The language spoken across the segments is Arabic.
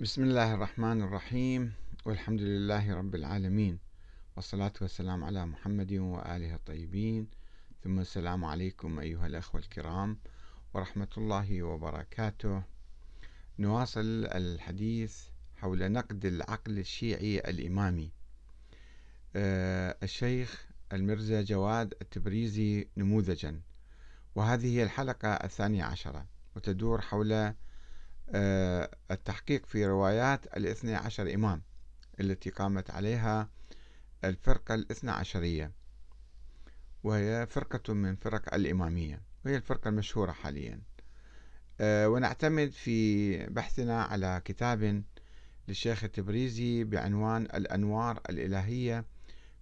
بسم الله الرحمن الرحيم والحمد لله رب العالمين والصلاة والسلام على محمد وآله الطيبين. ثم السلام عليكم أيها الأخوة الكرام ورحمة الله وبركاته. نواصل الحديث حول نقد العقل الشيعي الإمامي. آه، الشيخ المرزا جواد التبريزي نموذجا وهذه هي الحلقة الثانية عشرة وتدور حول التحقيق في روايات الاثني عشر إمام التي قامت عليها الفرقة الاثنى عشرية وهي فرقة من فرق الإمامية وهي الفرقة المشهورة حاليا. آه، ونعتمد في بحثنا على كتاب للشيخ التبريزي بعنوان الأنوار الإلهية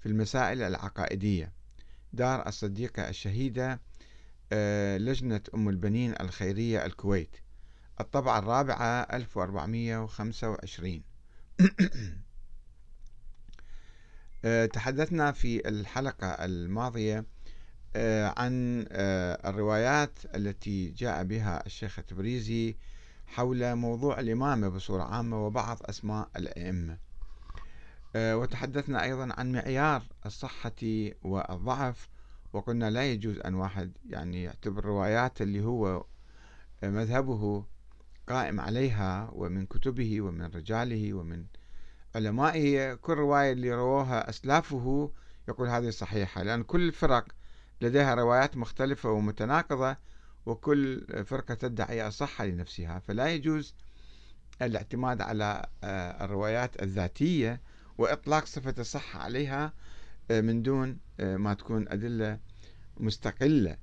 في المسائل العقائدية. دار الصديقة الشهيدة آه، لجنة أم البنين الخيرية الكويت. الطبعة الرابعة 1425 آه، تحدثنا في الحلقة الماضية آه، عن آه، الروايات التي جاء بها الشيخ التبريزي حول موضوع الإمامة بصورة عامة وبعض أسماء الأئمة. وتحدثنا أيضا عن معيار الصحة والضعف وقلنا لا يجوز أن واحد يعني يعتبر روايات اللي هو مذهبه قائم عليها ومن كتبه ومن رجاله ومن علمائه. كل رواية اللي رووها أسلافه يقول هذه صحيحة لأن كل الفرق لديها روايات مختلفة ومتناقضة وكل فرقة تدعي الصحة لنفسها. فلا يجوز الاعتماد على آه، الروايات الذاتية وإطلاق صفة الصحة عليها آه، من دون آه، ما تكون أدلة مستقلة.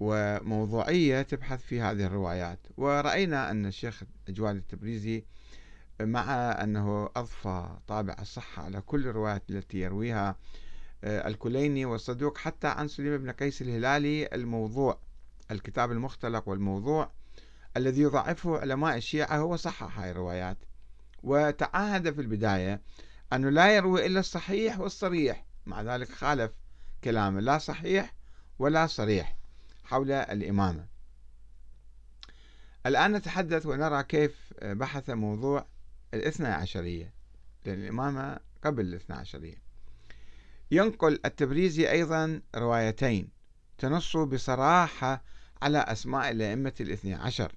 وموضوعية تبحث في هذه الروايات. ورأينا أن الشيخ جواد التبريزي مع أنه أضفى طابع الصحة على كل الروايات التي يرويها آه، الكليني والصدوق حتى عن سليم بن قيس الهلالي الموضوع الكتاب المختلق والموضوع الذي يضعفه علماء الشيعة هو صحح هاي الروايات. وتعهد في البداية أنه لا يروي إلا الصحيح والصريح مع ذلك خالف كلامه لا صحيح ولا صريح. حول الإمامة. الآن نتحدث ونرى كيف بحث موضوع الاثنى عشرية لأن الإمامة قبل الاثنى عشرية. ينقل التبريزي أيضا روايتين تنص بصراحة على أسماء الأئمة الاثنى عشر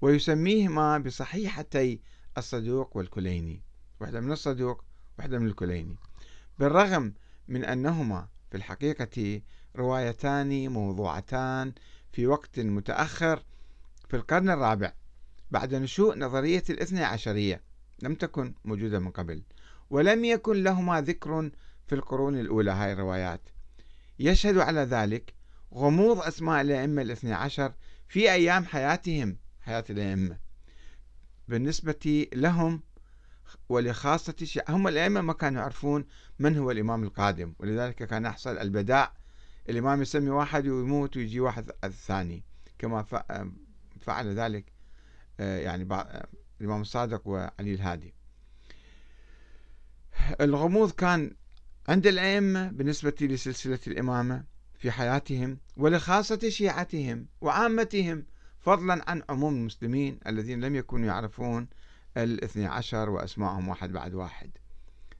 ويسميهما بصحيحتي الصدوق والكليني واحدة من الصدوق واحدة من الكليني. بالرغم من أنهما في الحقيقة روايتان موضوعتان في وقت متأخر في القرن الرابع بعد نشوء نظرية الاثنى عشرية لم تكن موجودة من قبل ولم يكن لهما ذكر في القرون الأولى. هاي الروايات يشهد على ذلك غموض أسماء الأئمة الاثنى عشر في أيام حياتهم حياة الأئمة بالنسبة لهم ولخاصة هم الأئمة ما كانوا يعرفون من هو الإمام القادم ولذلك كان يحصل البداء الإمام يسمي واحد ويموت ويجي واحد الثاني. كما فعل ذلك آه، يعني الإمام الصادق وعلي الهادي. الغموض كان عند الأئمة بالنسبة لسلسلة الإمامة في حياتهم ولخاصة شيعتهم وعامتهم فضلا عن عموم المسلمين الذين لم يكونوا يعرفون الاثني عشر وأسماءهم واحد بعد واحد.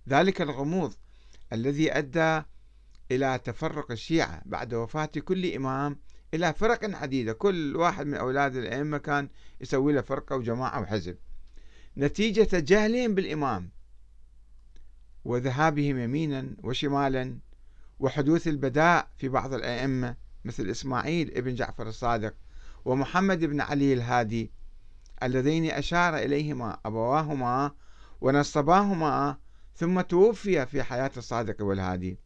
ذلك الغموض الذي أدى إلى تفرق الشيعة بعد وفاة كل إمام إلى فرق عديدة كل واحد من أولاد الأئمة كان يسوي له فرقة وجماعة وحزب. نتيجة جهلهم بالإمام وذهابهم يمينا وشمالا وحدوث البداء في بعض الأئمة مثل إسماعيل ابن جعفر الصادق ومحمد بن علي الهادي اللذين أشار إليهما أبواهما ونصباهما ثم توفي في حياة الصادق والهادي.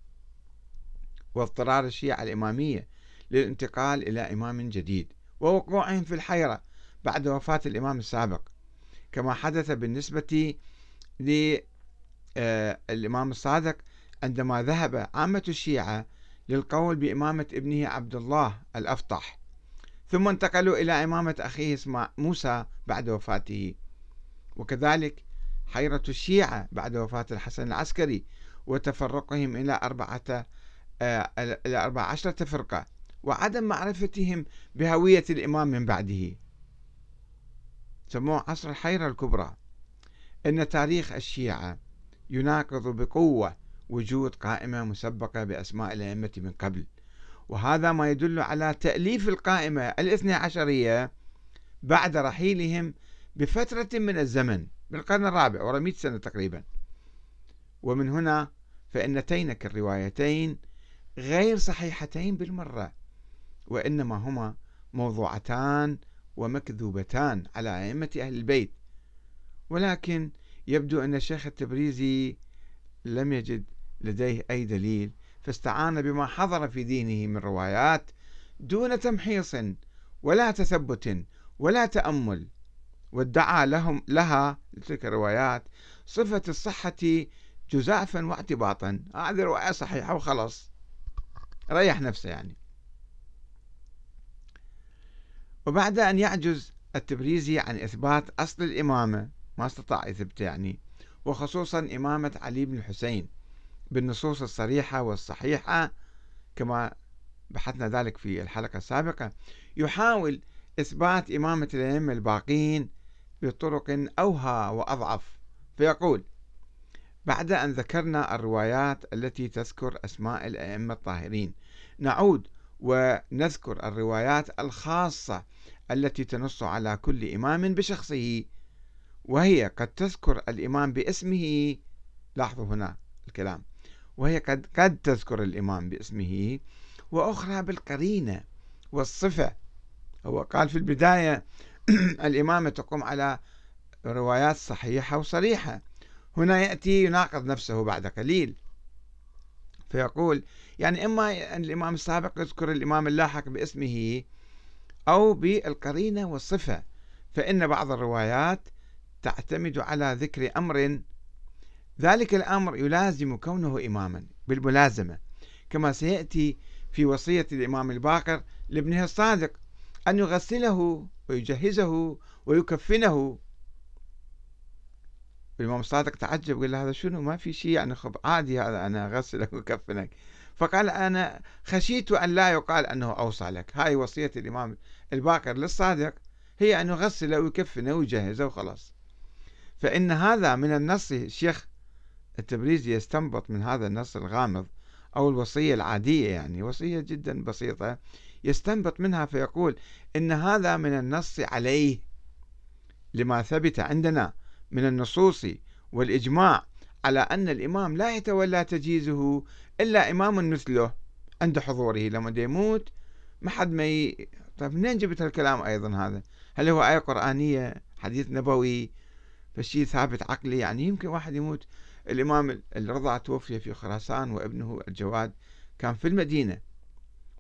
واضطرار الشيعة الإمامية للانتقال إلى إمام جديد ووقوعهم في الحيرة بعد وفاة الإمام السابق. كما حدث بالنسبة للإمام الصادق عندما ذهب عامة الشيعة للقول بإمامة ابنه عبد الله الأفطح ثم انتقلوا إلى إمامة أخيه موسى بعد وفاته. وكذلك حيرة الشيعة بعد وفاة الحسن العسكري وتفرقهم إلى أربعة آه، إلى أربع عشرة فرقة وعدم معرفتهم بهوية الإمام من بعده. سموه عصر الحيرة الكبرى. أن تاريخ الشيعة يناقض بقوة وجود قائمة مسبقة بأسماء الأئمة من قبل. وهذا ما يدل على تأليف القائمة الاثنى عشرية بعد رحيلهم بفترة من الزمن بالقرن الرابع 100 سنة تقريبا. ومن هنا فإن تينك الروايتين غير صحيحتين بالمرة وإنما هما موضوعتان ومكذوبتان على أئمة أهل البيت. ولكن يبدو أن الشيخ التبريزي لم يجد لديه أي دليل فاستعان بما حضر في دينه من روايات دون تمحيص ولا تثبت ولا تأمل وادعى لهم لها تلك الروايات صفة الصحة جزافا واعتباطا. هذه رواية صحيحة وخلص ريح نفسه يعني. وبعد أن يعجز التبريزي عن إثبات أصل الإمامة ما استطاع يثبت يعني وخصوصا إمامة علي بن الحسين بالنصوص الصريحة والصحيحة كما بحثنا ذلك في الحلقة السابقة يحاول إثبات إمامة الأئمة الباقين بطرق أوهى وأضعف فيقول بعد أن ذكرنا الروايات التي تذكر أسماء الأئمة الطاهرين. نعود ونذكر الروايات الخاصة التي تنص على كل إمام بشخصه وهي قد تذكر الإمام باسمه. لاحظوا هنا الكلام. وهي قد قد تذكر الإمام باسمه وأخرى بالقرينة والصفة. هو قال في البداية الإمامة تقوم على روايات صحيحة وصريحة. هنا يأتي يناقض نفسه بعد قليل. فيقول يعني إما أن الإمام السابق يذكر الإمام اللاحق باسمه أو بالقرينة والصفة فإن بعض الروايات تعتمد على ذكر أمر. ذلك الأمر يلازم كونه إماما بالملازمة كما سيأتي في وصية الإمام الباقر لابنه الصادق أن يغسله ويجهزه ويكفنه الإمام الصادق تعجب قال له هذا شنو؟ ما في شيء يعني خب عادي هذا أنا أغسلك وأكفنك. فقال أنا خشيت أن لا يقال أنه أوصى لك. هاي وصية الإمام الباقر للصادق هي أن يغسله ويكفنه ويجهزه وخلاص. فإن هذا من النص الشيخ التبريزي يستنبط من هذا النص الغامض أو الوصية العادية يعني وصية جدا بسيطة يستنبط منها فيقول إن هذا من النص عليه لما ثبت عندنا. من النصوص والإجماع على أن الإمام لا يتولى تجهيزه إلا إمام مثله عند حضوره. لما يموت ما حد ما ي... طيب منين جبت الكلام أيضا هذا؟ هل هو آية قرآنية حديث نبوي فشي ثابت عقلي؟ يعني يمكن واحد يموت. الإمام الرضا توفي في خراسان وابنه الجواد كان في المدينة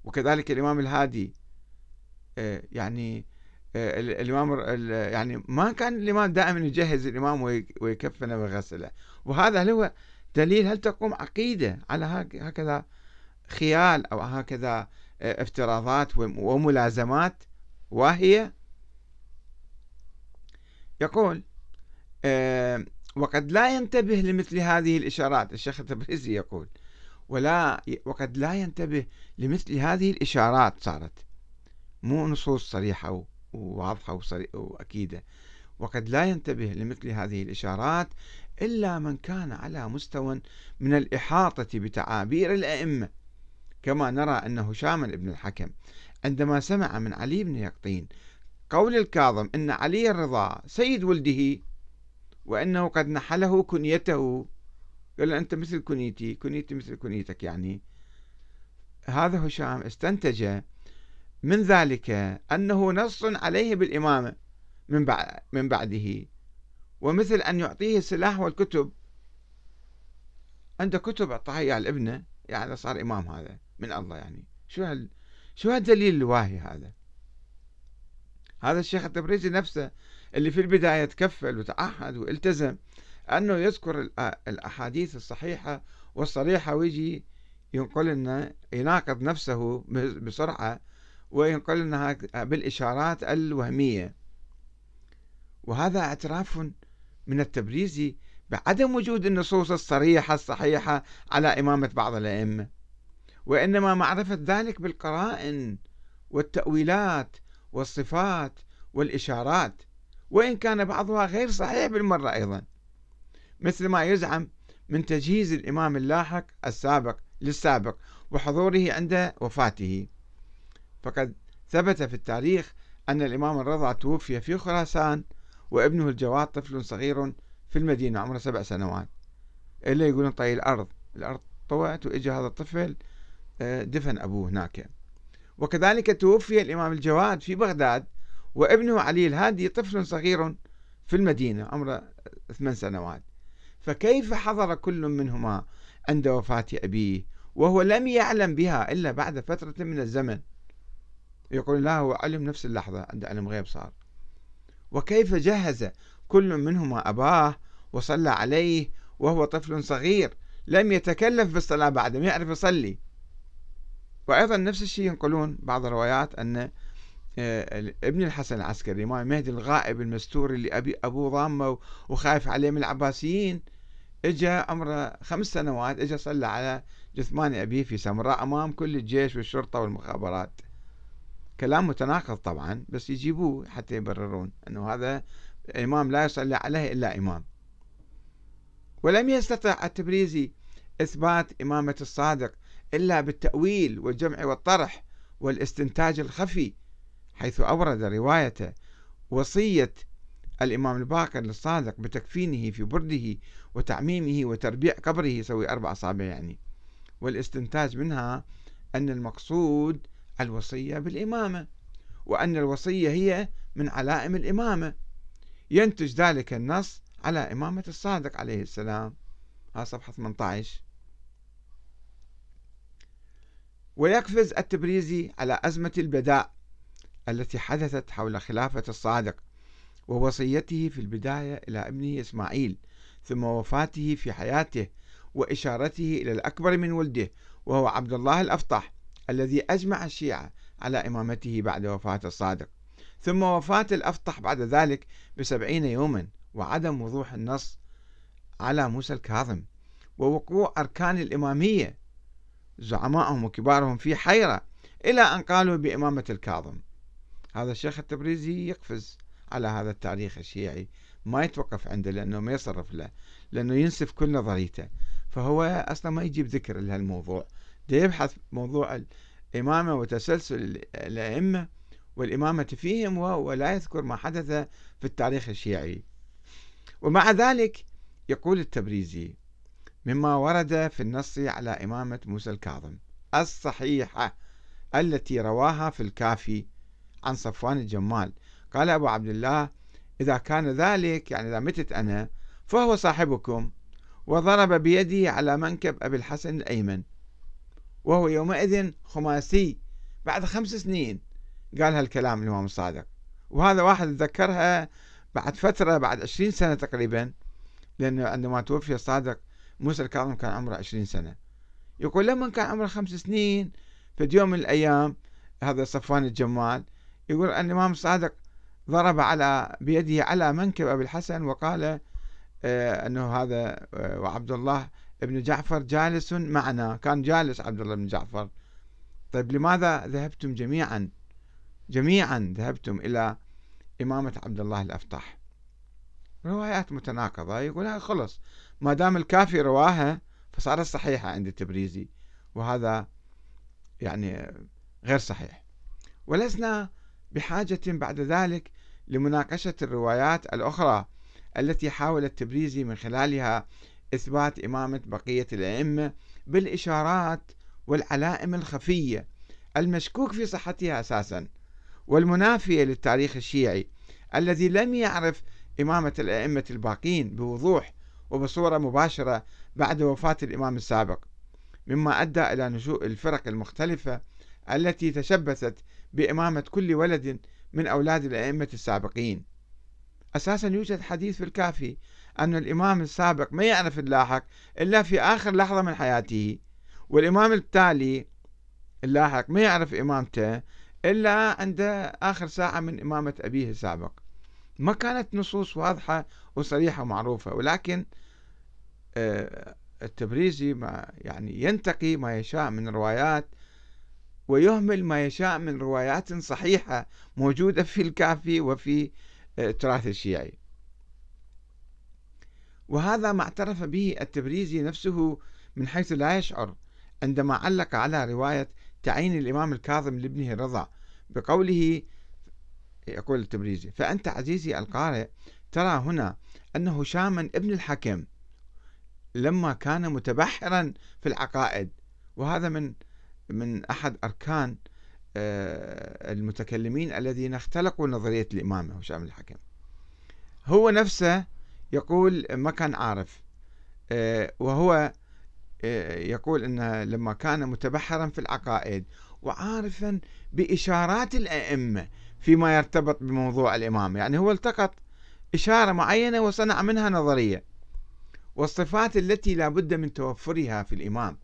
وكذلك الإمام الهادي آه، يعني آه، الإمام يعني ما كان الإمام دائما يجهز الإمام ويكفنه ويغسله. وهذا هل هو دليل؟ هل تقوم عقيدة على هكذا خيال أو هكذا آه، افتراضات وملازمات واهية؟ يقول وقد لا ينتبه لمثل هذه الإشارات الشيخ التبريزي يقول ولا وقد لا ينتبه لمثل هذه الإشارات صارت مو نصوص صريحة وواضحة وأكيدة. وقد لا ينتبه لمثل هذه الإشارات إلا من كان على مستوى من الإحاطة بتعابير الأئمة. كما نرى أن هشام بن الحكم عندما سمع من علي بن يقطين قول الكاظم أن علي الرضا سيد ولده وأنه قد نحله كنيته قال أنت مثل كنيتي كنيتي مثل كنيتك يعني. هذا هشام استنتج من ذلك أنه نص عليه بالإمامة من, من بعده. ومثل أن يعطيه السلاح والكتب. عنده كتب أعطاها إياه الابنة يعني صار إمام هذا من الله يعني. شو هال شو هالدليل الواهي هذا؟ هذا الشيخ التبريزي نفسه اللي في البداية تكفل وتعهد والتزم أنه يذكر الأحاديث الصحيحة والصريحة ويجي ينقل لنا يناقض نفسه بسرعة وينقل لنا بالإشارات الوهمية. وهذا اعتراف من التبريزي بعدم وجود النصوص الصريحة الصحيحة على إمامة بعض الأئمة. وإنما معرفة ذلك بالقرائن والتأويلات والصفات والإشارات. وإن كان بعضها غير صحيح بالمرة أيضا. مثل ما يزعم من تجهيز الإمام اللاحق السابق للسابق وحضوره عند وفاته. فقد ثبت في التاريخ أن الإمام الرضا توفي في خراسان وابنه الجواد طفل صغير في المدينة عمره سبع سنوات. إلا يقولون طي الأرض الأرض طوعت وإجا هذا الطفل آه، دفن أبوه هناك. وكذلك توفي الإمام الجواد في بغداد وابنه علي الهادي طفل صغير في المدينة عمره ثمان سنوات. فكيف حضر كل منهما عند وفاة أبيه؟ وهو لم يعلم بها إلا بعد فترة من الزمن. يقول لا هو علم نفس اللحظة عند علم غيب صار. وكيف جهز؟ كل منهما أباه وصلى عليه وهو طفل صغير لم يتكلف بالصلاة بعد ما يعرف يصلي. وأيضا نفس الشيء ينقلون بعض الروايات أن آه، ابن الحسن العسكري الإمام المهدي الغائب المستور اللي أبي أبوه ضامه وخايف عليه من العباسيين اجى عمره خمس سنوات اجى صلى على جثمان أبيه في سمراء أمام كل الجيش والشرطة والمخابرات. كلام متناقض طبعا بس يجيبوه حتى يبررون أنه هذا الإمام لا يصلي عليه إلا إمام. ولم يستطع التبريزي إثبات إمامة الصادق إلا بالتأويل والجمع والطرح والاستنتاج الخفي حيث أورد رواية وصية الإمام الباقر للصادق بتكفينه في برده وتعميمه وتربيع قبره يسوي أربع أصابع يعني. والاستنتاج منها أن المقصود الوصية بالإمامة وأن الوصية هي من علائم الإمامة. ينتج ذلك النص على إمامة الصادق عليه السلام. ها صفحة 18 ويقفز التبريزي على أزمة البداء التي حدثت حول خلافة الصادق ووصيته في البداية إلى ابنه إسماعيل ثم وفاته في حياته وإشارته إلى الأكبر من ولده وهو عبد الله الأفطح الذي أجمع الشيعة على إمامته بعد وفاة الصادق. ثم وفاة الأفطح بعد ذلك بسبعين يوما وعدم وضوح النص على موسى الكاظم. ووقوع أركان الإمامية زعمائهم وكبارهم في حيرة إلى أن قالوا بإمامة الكاظم. هذا الشيخ التبريزي يقفز على هذا التاريخ الشيعي ما يتوقف عنده لأنه ما يصرف له لأنه ينسف كل نظريته فهو أصلا ما يجيب ذكر لهالموضوع. يبحث موضوع الإمامة وتسلسل الأئمة والإمامة فيهم ولا يذكر ما حدث في التاريخ الشيعي. ومع ذلك يقول التبريزي مما ورد في النص على إمامة موسى الكاظم الصحيحة التي رواها في الكافي عن صفوان الجمال. قال أبو عبد الله إذا كان ذلك يعني إذا متت أنا فهو صاحبكم وضرب بيده على منكب أبي الحسن الأيمن. وهو يومئذ خماسي بعد خمس سنين قال هالكلام الإمام الصادق. وهذا واحد ذكرها بعد فترة بعد عشرين سنة تقريبا لأنه عندما توفي الصادق موسى الكاظم كان عمره عشرين سنة. يقول لما كان عمره خمس سنين في يوم من الأيام هذا صفوان الجمال يقول أن الإمام الصادق ضرب على بيده على منكب أبي الحسن وقال آه، أنه هذا آه، وعبد الله ابن جعفر جالس معنا. كان جالس عبد الله بن جعفر. طيب لماذا ذهبتم جميعا؟ جميعا ذهبتم إلى إمامة عبد الله الأفطح روايات متناقضة. يقول خلص. ما دام الكافي رواها فصارت صحيحة عند التبريزي. وهذا يعني غير صحيح. ولسنا بحاجة بعد ذلك لمناقشة الروايات الأخرى التي حاول التبريزي من خلالها إثبات إمامة بقية الأئمة بالإشارات والعلائم الخفية المشكوك في صحتها أساسا والمنافية للتاريخ الشيعي الذي لم يعرف إمامة الأئمة الباقين بوضوح وبصورة مباشرة بعد وفاة الإمام السابق مما أدى إلى نشوء الفرق المختلفة التي تشبثت بإمامة كل ولد من أولاد الأئمة السابقين. أساسا يوجد حديث في الكافي أن الإمام السابق ما يعرف اللاحق إلا في آخر لحظة من حياته والإمام التالي اللاحق ما يعرف إمامته إلا عند آخر ساعة من إمامة أبيه السابق. ما كانت نصوص واضحة وصريحة ومعروفة ولكن آه، التبريزي ما يعني ينتقي ما يشاء من روايات ويهمل ما يشاء من روايات صحيحة موجودة في الكافي وفي التراث الشيعي. وهذا ما اعترف به التبريزي نفسه من حيث لا يشعر عندما علق على رواية تعيين الإمام الكاظم لابنه الرضا بقوله يقول التبريزي فأنت عزيزي القارئ ترى هنا أن هشاما ابن الحكم لما كان متبحرا في العقائد وهذا من من أحد أركان المتكلمين الذين اختلقوا نظرية الإمامة هشام الحكم؟ هو نفسه يقول ما كان عارف. آه، وهو آه، يقول أنه لما كان متبحرا في العقائد وعارفا بإشارات الأئمة فيما يرتبط بموضوع الإمامة. يعني هو التقط إشارة معينة وصنع منها نظرية. والصفات التي لا بد من توفرها في الإمام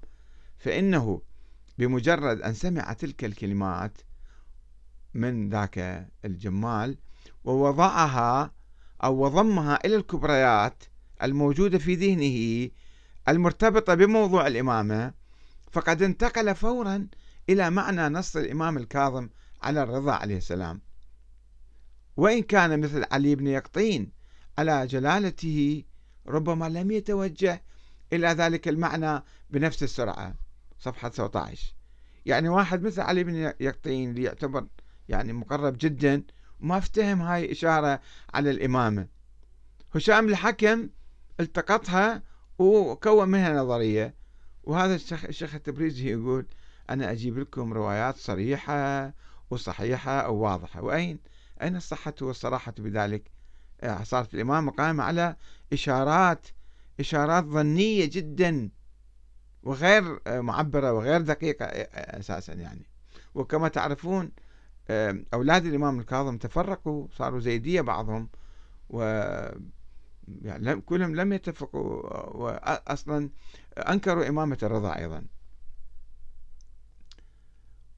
فإنه بمجرد أن سمع تلك الكلمات من ذاك الجمال ووضعها أو وضمها إلى الكبريات الموجودة في ذهنه المرتبطة بموضوع الإمامة فقد انتقل فورا إلى معنى نص الإمام الكاظم على الرضا عليه السلام. وإن كان مثل علي بن يقطين على جلالته ربما لم يتوجه إلى ذلك المعنى بنفس السرعة. صفحة 17 يعني واحد مثل علي بن يقطين اللي يعتبر يعني مقرب جدا ما افتهم هاي إشارة على الإمامة. هشام الحكم التقطها وكون منها نظرية. وهذا الشيخ, الشيخ التبريزي يقول أنا أجيب لكم روايات صريحة وصحيحة أو واضحة وأين أين الصحة والصراحة بذلك؟ آه، صارت الإمامة قائمة على إشارات إشارات ظنية جدا. وغير آه، معبرة وغير دقيقة آه، أساسا يعني. وكما تعرفون أولاد الإمام الكاظم تفرقوا صاروا زيدية بعضهم و يعني كلهم لم يتفقوا وأصلا أنكروا إمامة الرضا أيضا.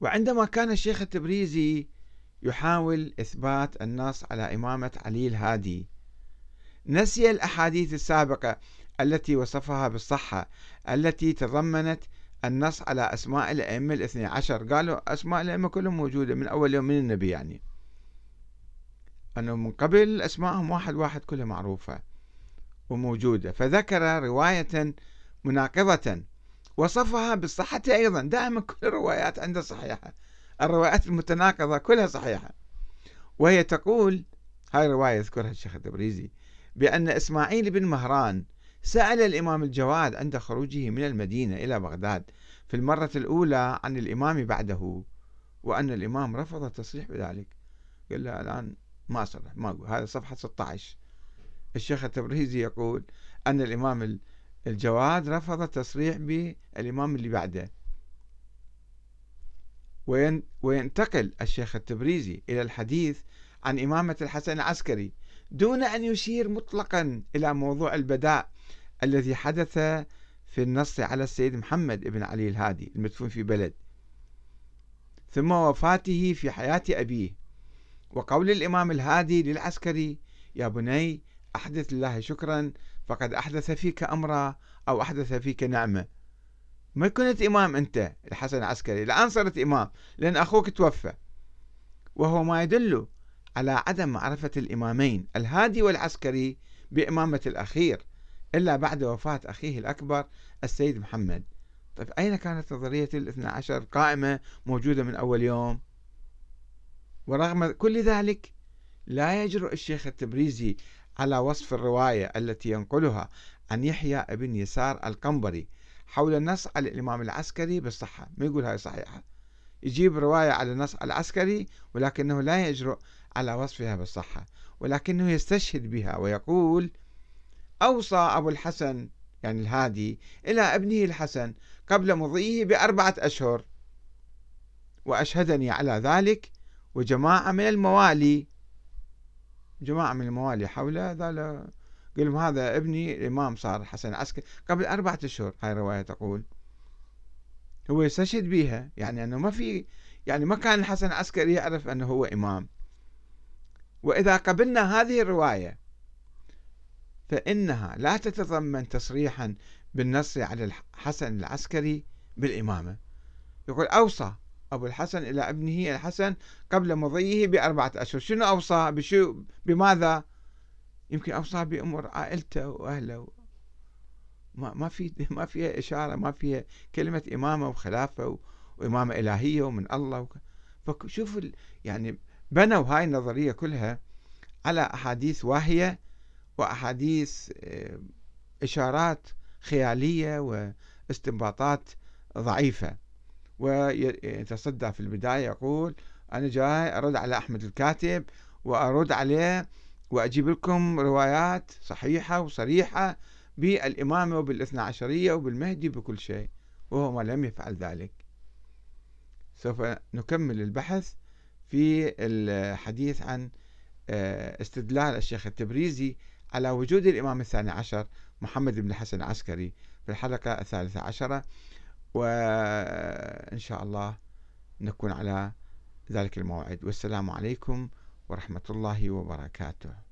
وعندما كان الشيخ التبريزي يحاول إثبات النص على إمامة علي الهادي نسي الأحاديث السابقة. التي وصفها بالصحة التي تضمنت النص على أسماء الأئمة الاثني عشر. قالوا أسماء الأئمة كلهم موجودة من أول يوم من النبي يعني. أنه من قبل أسمائهم واحد واحد كلها معروفة وموجودة. فذكر رواية مناقضة. وصفها بالصحة أيضا. دائما كل الروايات عنده صحيحة. الروايات المتناقضة كلها صحيحة. وهي تقول هاي رواية يذكرها الشيخ التبريزي بأن إسماعيل بن مهران سأل الإمام الجواد عند خروجه من المدينة إلى بغداد في المرة الأولى عن الإمام بعده وأن الإمام رفض التصريح بذلك. قال له الآن ما أصرح ما أقول. هذا صفحة 16 الشيخ التبريزي يقول أن الإمام الجواد رفض التصريح بالإمام اللي بعده. وينتقل الشيخ التبريزي إلى الحديث عن إمامة الحسن العسكري دون أن يشير مطلقا إلى موضوع البداء الذي حدث في النص على السيد محمد بن علي الهادي المدفون في بلد ثم وفاته في حياة أبيه. وقول الإمام الهادي للعسكري يا بني أحدث الله شكرا فقد أحدث فيك أمرا أو أحدث فيك نعمة. ما كنت إمام أنت؟ الحسن العسكري. الآن صرت إمام لأن أخوك توفى. وهو ما يدل على عدم معرفة الإمامين الهادي والعسكري بإمامة الأخير. إلا بعد وفاة أخيه الأكبر السيد محمد. طيب أين كانت نظرية الاثنى عشر قائمة موجودة من أول يوم؟ ورغم كل ذلك لا يجرؤ الشيخ التبريزي على وصف الرواية التي ينقلها عن يحيى بن يسار القنبري حول النص على الإمام العسكري بالصحة. ما يقول هاي صحيحة؟ يجيب رواية على النص العسكري ولكنه لا يجرؤ على وصفها بالصحة ولكنه يستشهد بها ويقول أوصى أبو الحسن يعني الهادي إلى ابنه الحسن قبل مضيه بأربعة أشهر. وأشهدني على ذلك وجماعة من الموالي. جماعة من الموالي حوله قال لهم هذا ابني الإمام صار حسن عسكري قبل أربعة أشهر هاي الرواية تقول. هو يستشهد بها يعني أنه ما في يعني ما كان الحسن العسكري يعرف أنه هو إمام. وإذا قبلنا هذه الرواية فإنها لا تتضمن تصريحا بالنص على الحسن العسكري بالإمامة. يقول أوصى أبو الحسن إلى ابنه الحسن قبل مضيه بأربعة أشهر. شنو أوصى؟ بشو؟ بماذا؟ يمكن أوصى بأمور عائلته وأهله. ما ما في ما فيها إشارة ما فيها كلمة إمامة وخلافة وإمامة إلهية ومن الله فشوفوا يعني بنوا هاي النظرية كلها على أحاديث واهية وأحاديث آه، إشارات خيالية واستنباطات ضعيفة. ويتصدى في البداية يقول أنا جاي أرد على أحمد الكاتب وأرد عليه وأجيب لكم روايات صحيحة وصريحة بالإمامة وبالاثنى عشرية وبالمهدي بكل شيء. وهو ما لم يفعل ذلك. سوف نكمل البحث في الحديث عن آه، استدلال الشيخ التبريزي على وجود الإمام الثاني عشر محمد بن الحسن العسكري في الحلقة الثالثة عشرة وإن شاء الله نكون على ذلك الموعد. والسلام عليكم ورحمة الله وبركاته.